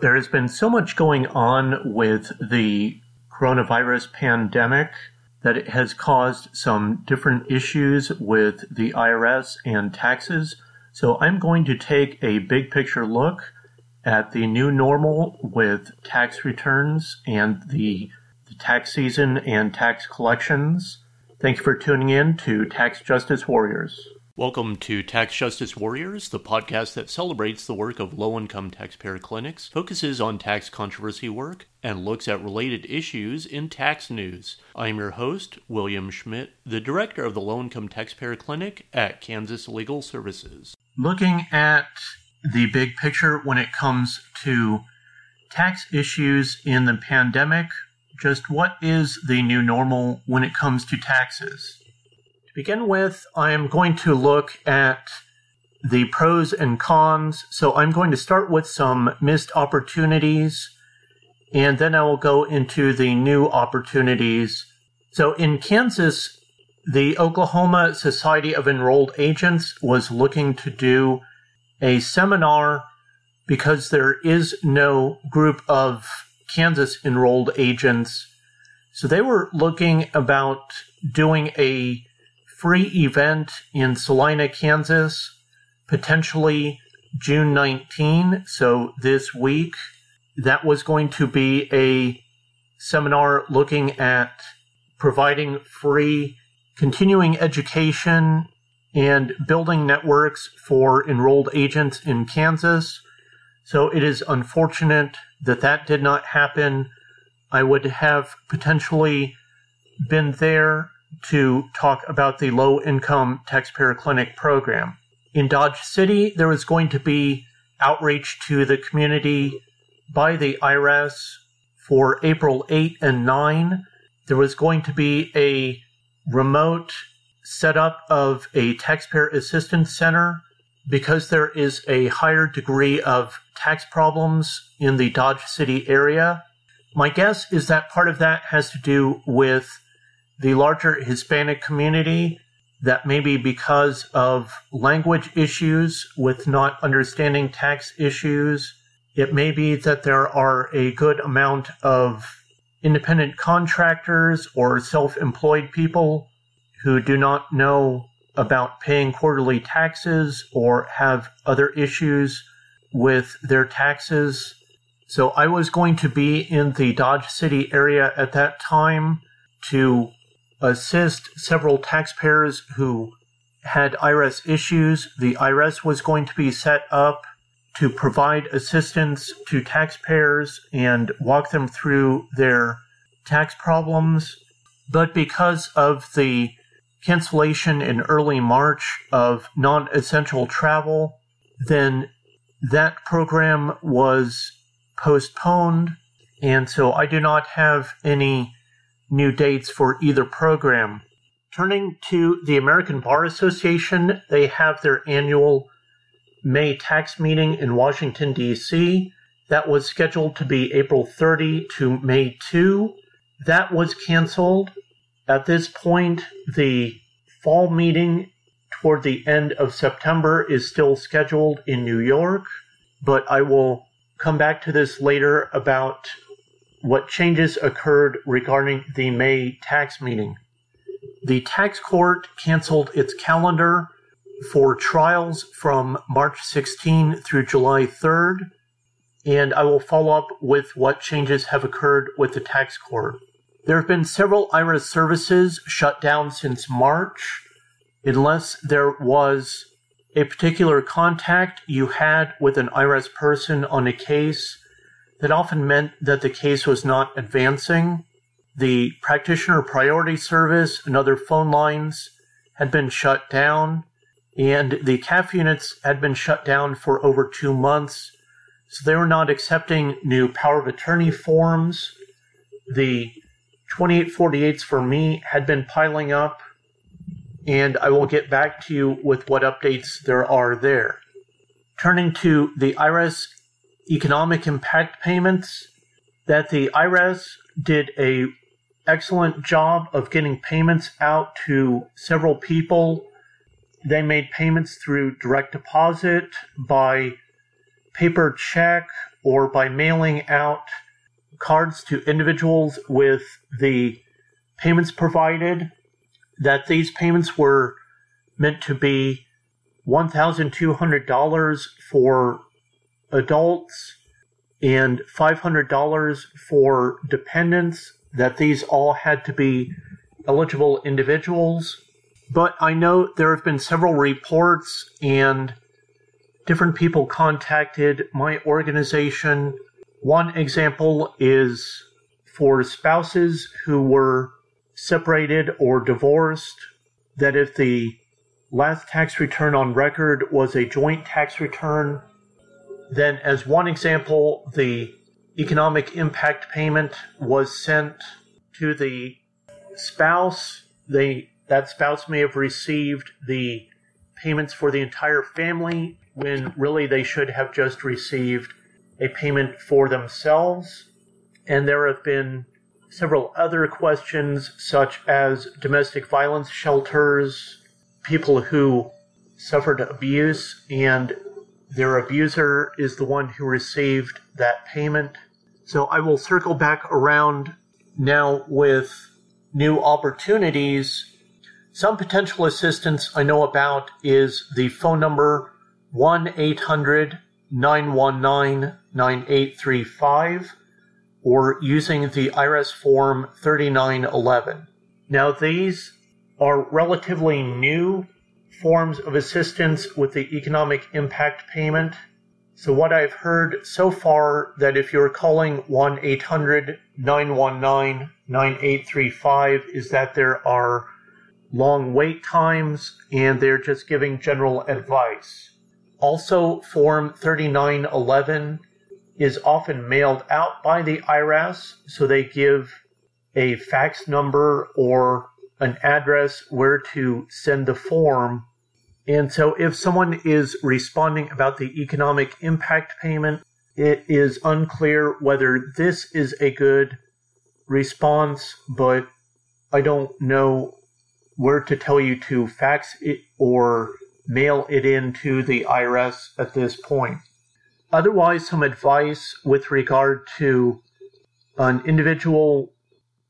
There has been so much going on with the coronavirus pandemic that it has caused some different issues with the IRS and taxes. So I'm going to take a big picture look at the new normal with tax returns and the, the tax season and tax collections. Thank you for tuning in to Tax Justice Warriors. Welcome to Tax Justice Warriors, the podcast that celebrates the work of low income taxpayer clinics, focuses on tax controversy work, and looks at related issues in tax news. I'm your host, William Schmidt, the director of the Low Income Taxpayer Clinic at Kansas Legal Services. Looking at the big picture when it comes to tax issues in the pandemic, just what is the new normal when it comes to taxes? Begin with, I am going to look at the pros and cons. So I'm going to start with some missed opportunities, and then I will go into the new opportunities. So in Kansas, the Oklahoma Society of Enrolled Agents was looking to do a seminar because there is no group of Kansas enrolled agents. So they were looking about doing a free event in Salina, Kansas, potentially June 19. So this week, that was going to be a seminar looking at providing free continuing education and building networks for enrolled agents in Kansas. So it is unfortunate that that did not happen. I would have potentially been there to talk about the low income taxpayer clinic program. In Dodge City, there was going to be outreach to the community by the IRS for April 8 and 9. There was going to be a remote setup of a taxpayer assistance center because there is a higher degree of tax problems in the Dodge City area. My guess is that part of that has to do with the larger Hispanic community that maybe because of language issues with not understanding tax issues, it may be that there are a good amount of independent contractors or self employed people who do not know about paying quarterly taxes or have other issues with their taxes. So I was going to be in the Dodge City area at that time to assist several taxpayers who had IRS issues. The IRS was going to be set up to provide assistance to taxpayers and walk them through their tax problems. But because of the cancellation in early March of non essential travel, then that program was postponed. And so I do not have any new dates for either program. Turning to the American Bar Association, they have their annual May tax meeting in Washington, D.C. That was scheduled to be April 30 to May 2. That was canceled. At this point, the fall meeting toward the end of September is still scheduled in New York, but I will come back to this later about what changes occurred regarding the May tax meeting. The tax court canceled its calendar for trials from March 16 through July 3rd, and I will follow up with what changes have occurred with the tax court. There have been several IRS services shut down since March, unless there was a particular contact you had with an IRS person on a case that often meant that the case was not advancing. The practitioner priority service and other phone lines had been shut down, and the CAF units had been shut down for over two months. So they were not accepting new power of attorney forms. The 2848s for me had been piling up, and I will get back to you with what updates there are there. Turning to the IRS economic impact payments that the IRS did a excellent job of getting payments out to several people. They made payments through direct deposit, by paper check, or by mailing out cards to individuals with the payments provided, that these payments were meant to be $1,200 for adults and $500 for dependents, that these all had to be eligible individuals. But I know there have been several reports and different people contacted my organization. One example is for spouses who were separated or divorced, that if the last tax return on record was a joint tax return, then, as one example, the economic impact payment was sent to the spouse. They, that spouse may have received the payments for the entire family when really they should have just received a payment for themselves. And there have been several other questions, such as domestic violence shelters, people who suffered abuse and their abuser is the one who received that payment. So I will circle back around now with new opportunities. Some potential assistance I know about is the phone number 1 800 919 9835 or using the IRS Form 3911. Now, these are relatively new forms of assistance with the economic impact payment. So, what I've heard so far that if you're calling 1 800 919 9835 is that there are long wait times and they're just giving general advice. Also, Form 3911 is often mailed out by the IRS, so they give a fax number or an address where to send the form. And so, if someone is responding about the economic impact payment, it is unclear whether this is a good response, but I don't know where to tell you to fax it or mail it in to the IRS at this point. Otherwise, some advice with regard to an individual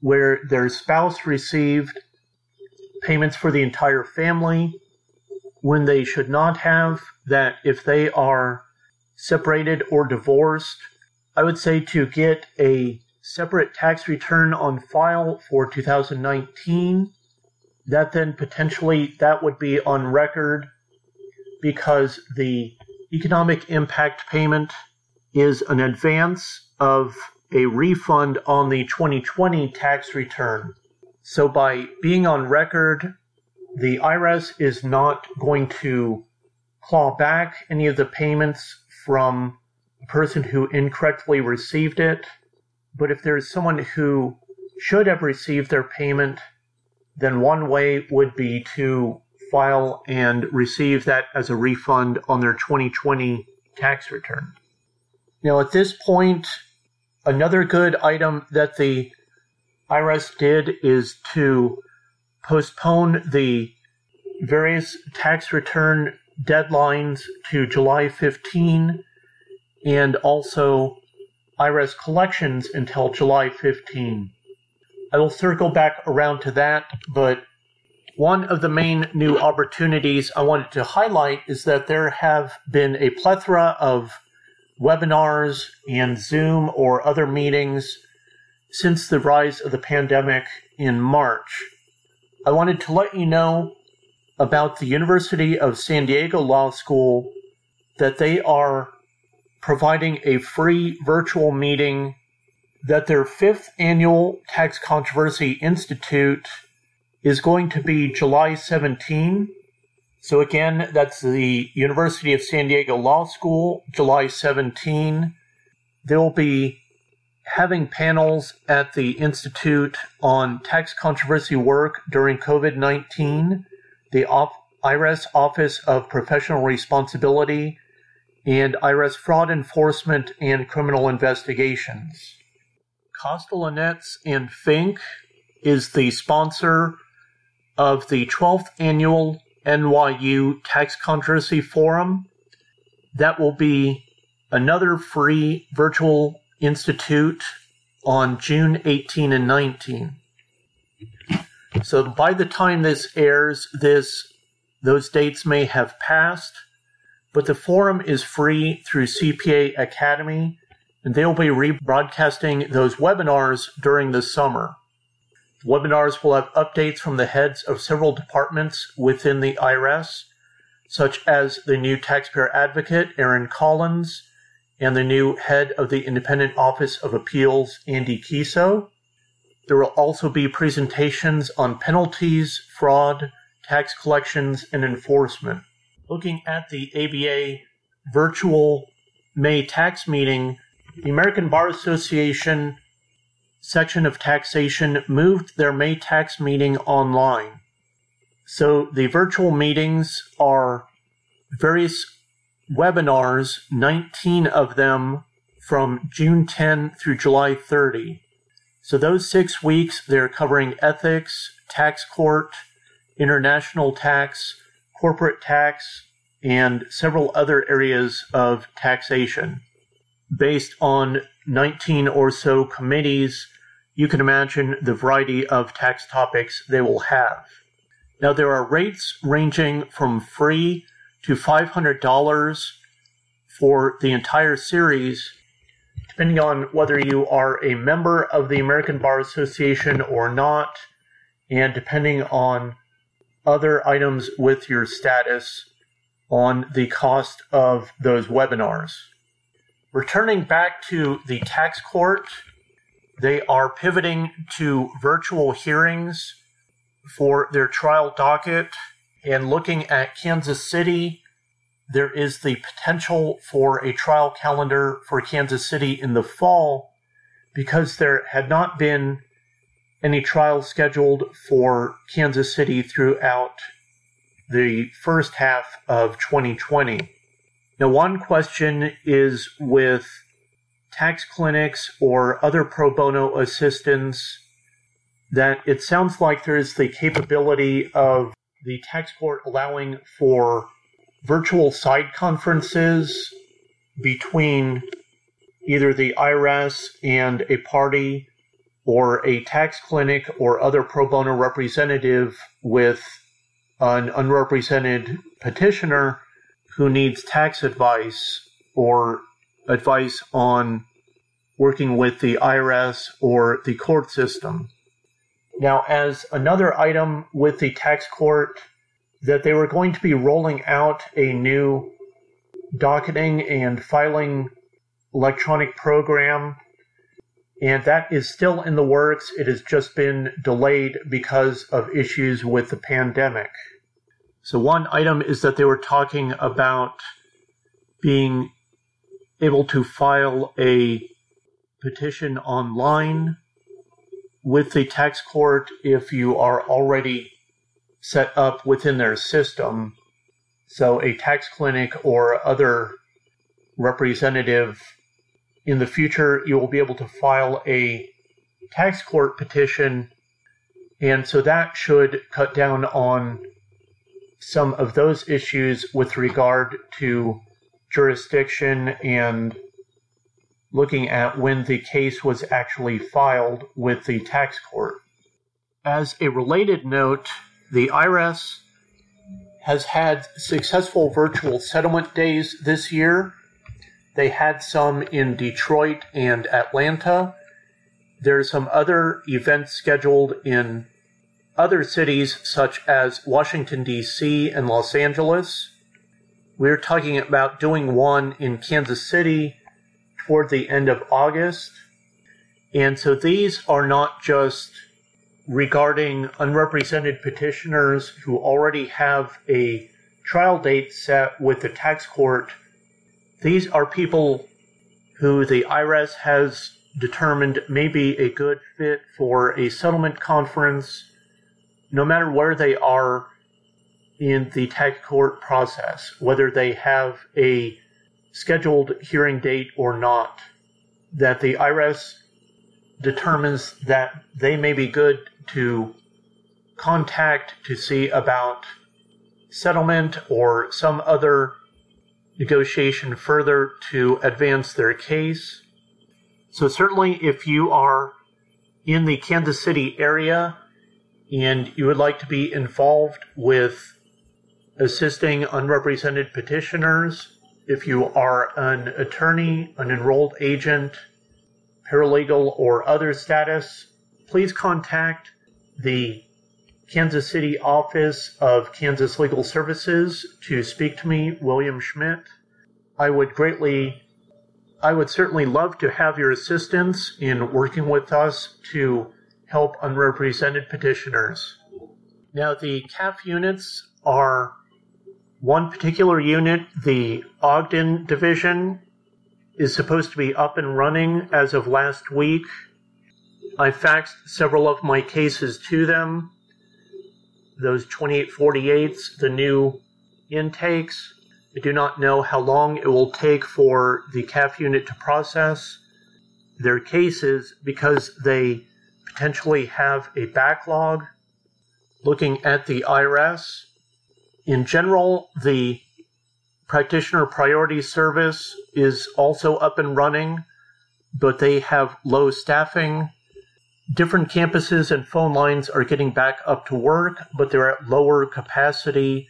where their spouse received payments for the entire family when they should not have, that if they are separated or divorced, I would say to get a separate tax return on file for 2019 that then potentially that would be on record because the economic impact payment is an advance of a refund on the 2020 tax return. So by being on record, the IRS is not going to claw back any of the payments from a person who incorrectly received it. But if there's someone who should have received their payment, then one way would be to file and receive that as a refund on their 2020 tax return. Now, at this point, another good item that the IRS did is to postpone the various tax return deadlines to July 15 and also IRS collections until July 15. I will circle back around to that, but one of the main new opportunities I wanted to highlight is that there have been a plethora of webinars and Zoom or other meetings since the rise of the pandemic in March. I wanted to let you know about the University of San Diego Law School that they are providing a free virtual meeting that their fifth annual Tax Controversy Institute is going to be July 17. So again, that's the University of San Diego Law School, July 17. There will be having panels at the Institute on tax controversy work during COVID 19, the IRS Office of Professional Responsibility, and IRS Fraud Enforcement and Criminal Investigations. Kostelanetz and Fink is the sponsor of the 12th annual NYU Tax Controversy Forum. That will be another free virtual institute on June 18 and 19. So by the time this airs, this those dates may have passed, but the forum is free through CPA Academy, and they will be rebroadcasting those webinars during the summer. Webinars will have updates from the heads of several departments within the IRS, such as the new taxpayer advocate, Erin Collins, and the new head of the Independent Office of Appeals, Andy Keyso. There will also be presentations on penalties, fraud, tax collections, and enforcement. Looking at the ABA virtual May tax meeting, the American Bar Association section of taxation moved their May tax meeting online. So the virtual meetings are various webinars, 19 of them from June 10 through July 30. So those six weeks, they're covering ethics, tax court, international tax, corporate tax, and several other areas of taxation. Based on 19 or so committees, you can imagine the variety of tax topics they will have. Now, there are rates ranging from free to $500 for the entire series depending on whether you are a member of the American Bar Association or not, and depending on other items with your status on the cost of those webinars. Returning back to the tax court, they are pivoting to virtual hearings for their trial docket and looking at Kansas City there is the potential for a trial calendar for Kansas City in the fall because there had not been any trials scheduled for Kansas City throughout the first half of 2020. Now, one question is with tax clinics or other pro bono assistance that it sounds like there is the capability of the tax court allowing for virtual side conferences between either the IRS and a party or a tax clinic or other pro bono representative with an unrepresented petitioner who needs tax advice or advice on working with the IRS or the court system. Now, as another item with the tax court, that they were going to be rolling out a new docketing and filing electronic program, and that is still in the works. It has just been delayed because of issues with the pandemic. So, one item is that they were talking about being able to file a petition online with the tax court if you are already set up within their system. So a tax clinic or other representative in the future, you will be able to file a tax court petition. And so that should cut down on some of those issues with regard to jurisdiction and looking at when the case was actually filed with the tax court. As a related note, the IRS has had successful virtual settlement days this year. They had some in Detroit and Atlanta. There's some other events scheduled in other cities such as Washington, D.C. and Los Angeles. We're talking about doing one in Kansas City toward the end of August. And so these are not just regarding unrepresented petitioners who already have a trial date set with the tax court. These are people who the IRS has determined may be a good fit for a settlement conference, no matter where they are in the tax court process, whether they have a scheduled hearing date or not, that the IRS determines that they may be good to contact to see about settlement or some other negotiation further to advance their case. So, certainly, if you are in the Kansas City area and you would like to be involved with assisting unrepresented petitioners, if you are an attorney, an enrolled agent, paralegal, or other status, please contact the Kansas City office of Kansas Legal Services to speak to me, William Schmidt. I would greatly, I would certainly love to have your assistance in working with us to help unrepresented petitioners. Now, the CAF units are one particular unit, the Ogden Division, is supposed to be up and running as of last week. I faxed several of my cases to them. Those 2848s, the new intakes. I do not know how long it will take for the CAF unit to process their cases because they potentially have a backlog. Looking at the IRS, in general, the practitioner priority service is also up and running, but they have low staffing. Different campuses and phone lines are getting back up to work, but they're at lower capacity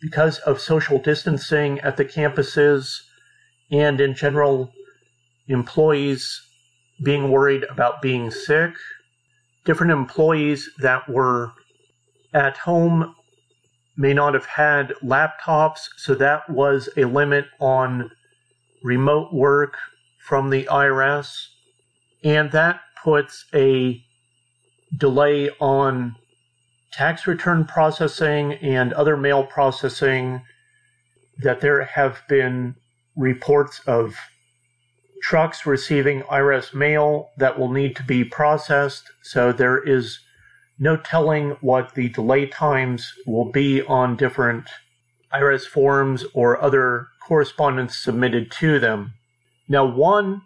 because of social distancing at the campuses and in general employees being worried about being sick. Different employees that were at home may not have had laptops, so that was a limit on remote work from the IRS. And that puts a delay on tax return processing and other mail processing that there have been reports of trucks receiving IRS mail that will need to be processed. So there is no telling what the delay times will be on different IRS forms or other correspondence submitted to them. Now, one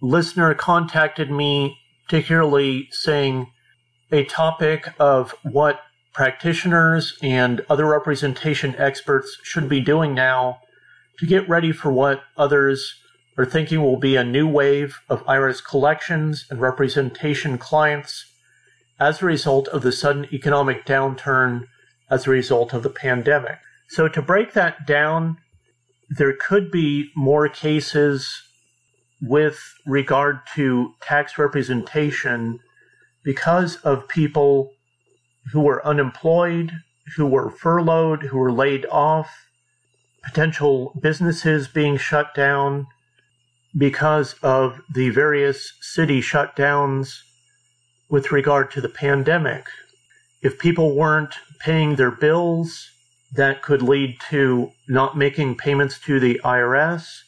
listener contacted me particularly saying a topic of what practitioners and other representation experts should be doing now to get ready for what others are thinking will be a new wave of IRS collections and representation clients as a result of the sudden economic downturn as a result of the pandemic. So, to break that down, there could be more cases with regard to tax representation because of people who were unemployed, who were furloughed, who were laid off, potential businesses being shut down because of the various city shutdowns with regard to the pandemic. If people weren't paying their bills, that could lead to not making payments to the IRS.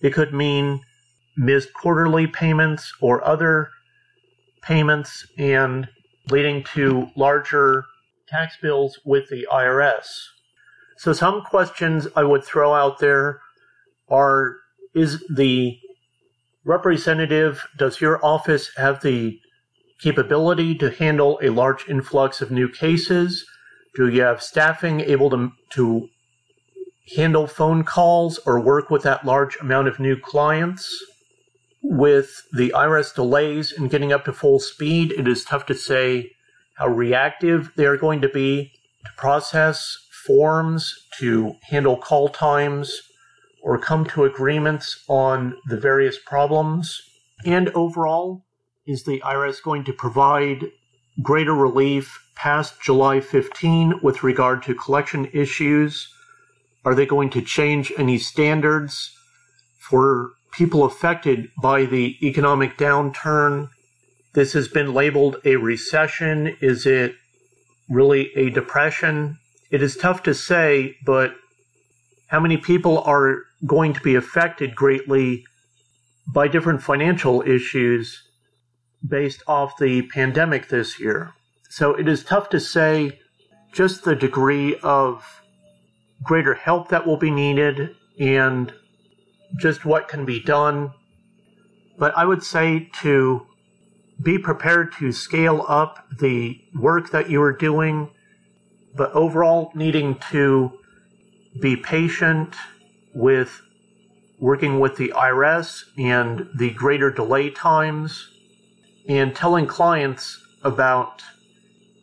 It could mean missed quarterly payments or other payments and leading to larger tax bills with the IRS. So, some questions I would throw out there are Is the representative, does your office have the capability to handle a large influx of new cases? Do you have staffing able to, to handle phone calls or work with that large amount of new clients? With the IRS delays in getting up to full speed, it is tough to say how reactive they are going to be to process forms, to handle call times, or come to agreements on the various problems. And overall, is the IRS going to provide greater relief past July 15 with regard to collection issues? Are they going to change any standards for people affected by the economic downturn? This has been labeled a recession. Is it really a depression? It is tough to say, but how many people are going to be affected greatly by different financial issues based off the pandemic this year. So it is tough to say just the degree of greater help that will be needed and just what can be done. But I would say to be prepared to scale up the work that you are doing, but overall needing to be patient with working with the IRS and the greater delay times and telling clients about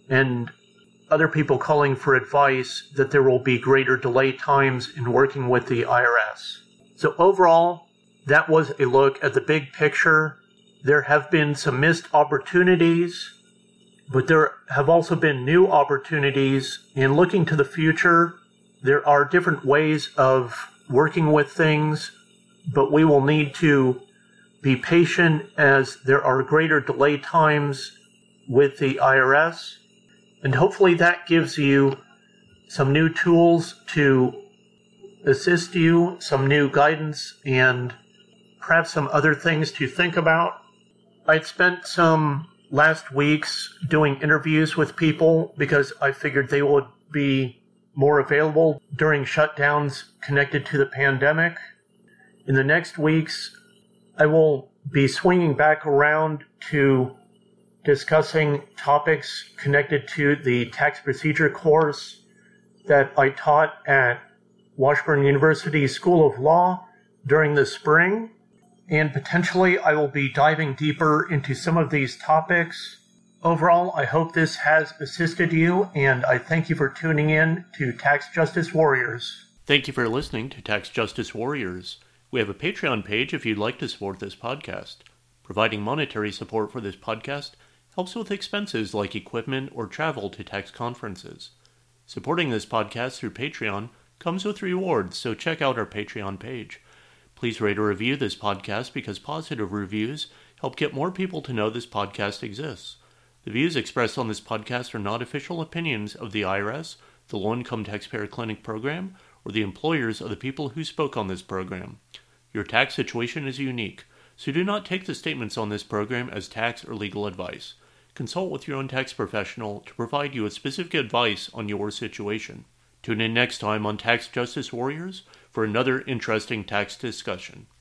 and other people calling for advice that there will be greater delay times in working with the IRS. So overall, that was a look at the big picture. There have been some missed opportunities, but there have also been new opportunities. In looking to the future, there are different ways of working with things, but we will need to be patient as there are greater delay times with the IRS. And hopefully that gives you some new tools to assist you, some new guidance, and perhaps some other things to think about. I'd spent some last weeks doing interviews with people because I figured they would be more available during shutdowns connected to the pandemic. In the next weeks, I will be swinging back around to discussing topics connected to the tax procedure course that I taught at Washburn University School of Law during the spring. And potentially, I will be diving deeper into some of these topics. Overall, I hope this has assisted you, and I thank you for tuning in to Tax Justice Warriors. Thank you for listening to Tax Justice Warriors. We have a Patreon page if you'd like to support this podcast. Providing monetary support for this podcast helps with expenses like equipment or travel to tax conferences. Supporting this podcast through Patreon comes with rewards, so check out our Patreon page. Please rate or review this podcast because positive reviews help get more people to know this podcast exists. The views expressed on this podcast are not official opinions of the IRS, the Low Income Taxpayer Clinic program, or the employers of the people who spoke on this program. Your tax situation is unique, so do not take the statements on this program as tax or legal advice. Consult with your own tax professional to provide you with specific advice on your situation. Tune in next time on Tax Justice Warriors for another interesting tax discussion.